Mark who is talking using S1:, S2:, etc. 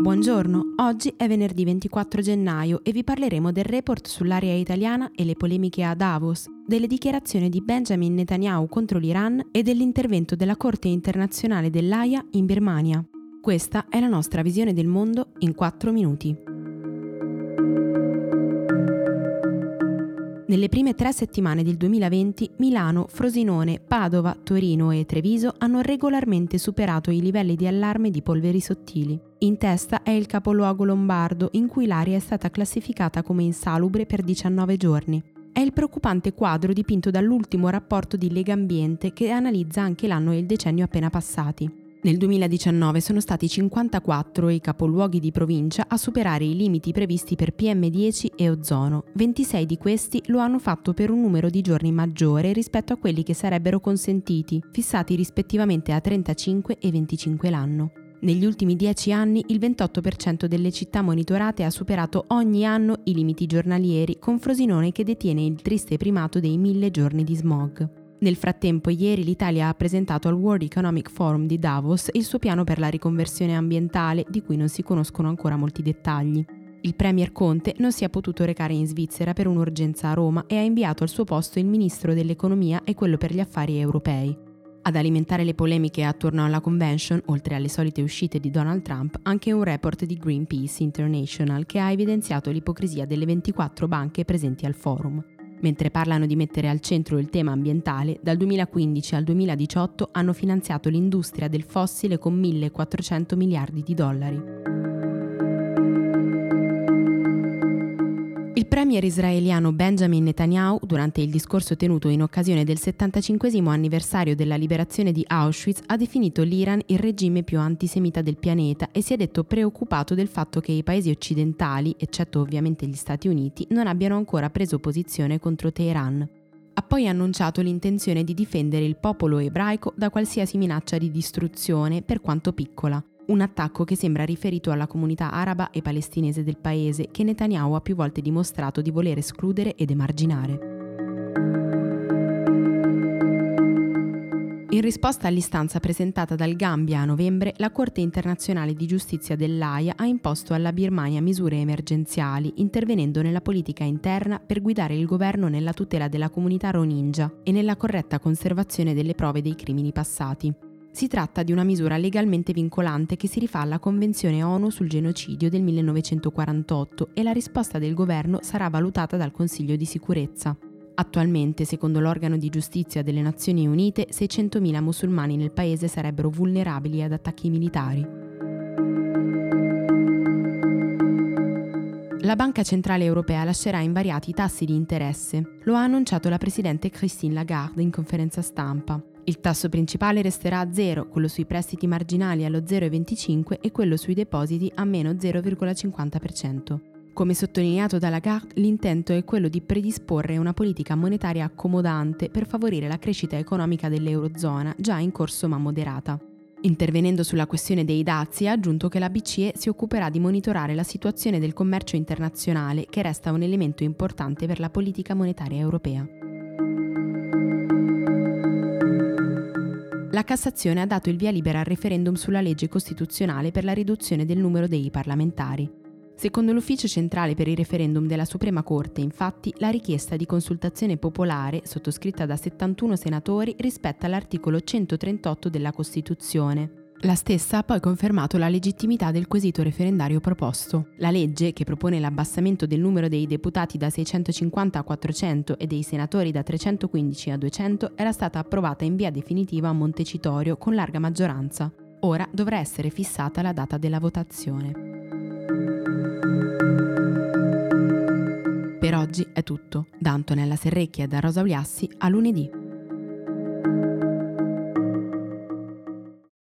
S1: Buongiorno, oggi è venerdì 24 gennaio e vi parleremo del report sull'area italiana e le polemiche a Davos, delle dichiarazioni di Benjamin Netanyahu contro l'Iran e dell'intervento della Corte internazionale dell'AIA in Birmania. Questa è la nostra visione del mondo in 4 minuti. Nelle prime tre settimane del 2020 Milano, Frosinone, Padova, Torino e Treviso hanno regolarmente superato i livelli di allarme di polveri sottili. In testa è il capoluogo lombardo, in cui l'aria è stata classificata come insalubre per 19 giorni. È il preoccupante quadro dipinto dall'ultimo rapporto di Lega Ambiente che analizza anche l'anno e il decennio appena passati. Nel 2019 sono stati 54 i capoluoghi di provincia a superare i limiti previsti per PM10 e ozono. 26 di questi lo hanno fatto per un numero di giorni maggiore rispetto a quelli che sarebbero consentiti, fissati rispettivamente a 35 e 25 l'anno. Negli ultimi 10 anni il 28% delle città monitorate ha superato ogni anno i limiti giornalieri, con Frosinone che detiene il triste primato dei mille giorni di smog. Nel frattempo, ieri l'Italia ha presentato al World Economic Forum di Davos il suo piano per la riconversione ambientale, di cui non si conoscono ancora molti dettagli. Il Premier Conte non si è potuto recare in Svizzera per un'urgenza a Roma e ha inviato al suo posto il Ministro dell'Economia e quello per gli affari europei. Ad alimentare le polemiche attorno alla convention, oltre alle solite uscite di Donald Trump, anche un report di Greenpeace International che ha evidenziato l'ipocrisia delle 24 banche presenti al forum. Mentre parlano di mettere al centro il tema ambientale, dal 2015 al 2018 hanno finanziato l'industria del fossile con 1.400 miliardi di dollari. Premier israeliano Benjamin Netanyahu, durante il discorso tenuto in occasione del 75 anniversario della liberazione di Auschwitz, ha definito l'Iran il regime più antisemita del pianeta e si è detto preoccupato del fatto che i paesi occidentali, eccetto ovviamente gli Stati Uniti, non abbiano ancora preso posizione contro Teheran. Ha poi annunciato l'intenzione di difendere il popolo ebraico da qualsiasi minaccia di distruzione, per quanto piccola un attacco che sembra riferito alla comunità araba e palestinese del paese che Netanyahu ha più volte dimostrato di voler escludere ed emarginare. In risposta all'istanza presentata dal Gambia a novembre, la Corte internazionale di giustizia dell'AIA ha imposto alla Birmania misure emergenziali, intervenendo nella politica interna per guidare il governo nella tutela della comunità Rohingya e nella corretta conservazione delle prove dei crimini passati. Si tratta di una misura legalmente vincolante che si rifà alla Convenzione ONU sul genocidio del 1948 e la risposta del governo sarà valutata dal Consiglio di sicurezza. Attualmente, secondo l'organo di giustizia delle Nazioni Unite, 600.000 musulmani nel paese sarebbero vulnerabili ad attacchi militari. La Banca Centrale Europea lascerà invariati i tassi di interesse. Lo ha annunciato la Presidente Christine Lagarde in conferenza stampa. Il tasso principale resterà a zero, quello sui prestiti marginali allo 0,25 e quello sui depositi a meno 0,50%. Come sottolineato da Lagarde, l'intento è quello di predisporre una politica monetaria accomodante per favorire la crescita economica dell'Eurozona, già in corso ma moderata. Intervenendo sulla questione dei dazi, ha aggiunto che la BCE si occuperà di monitorare la situazione del commercio internazionale, che resta un elemento importante per la politica monetaria europea. La Cassazione ha dato il via libera al referendum sulla legge costituzionale per la riduzione del numero dei parlamentari. Secondo l'Ufficio centrale per il referendum della Suprema Corte, infatti, la richiesta di consultazione popolare, sottoscritta da 71 senatori, rispetta l'articolo 138 della Costituzione. La stessa ha poi confermato la legittimità del quesito referendario proposto. La legge, che propone l'abbassamento del numero dei deputati da 650 a 400 e dei senatori da 315 a 200, era stata approvata in via definitiva a Montecitorio con larga maggioranza. Ora dovrà essere fissata la data della votazione. Per oggi è tutto. Da Antonella Serrecchia e da Rosa Uliassi a lunedì.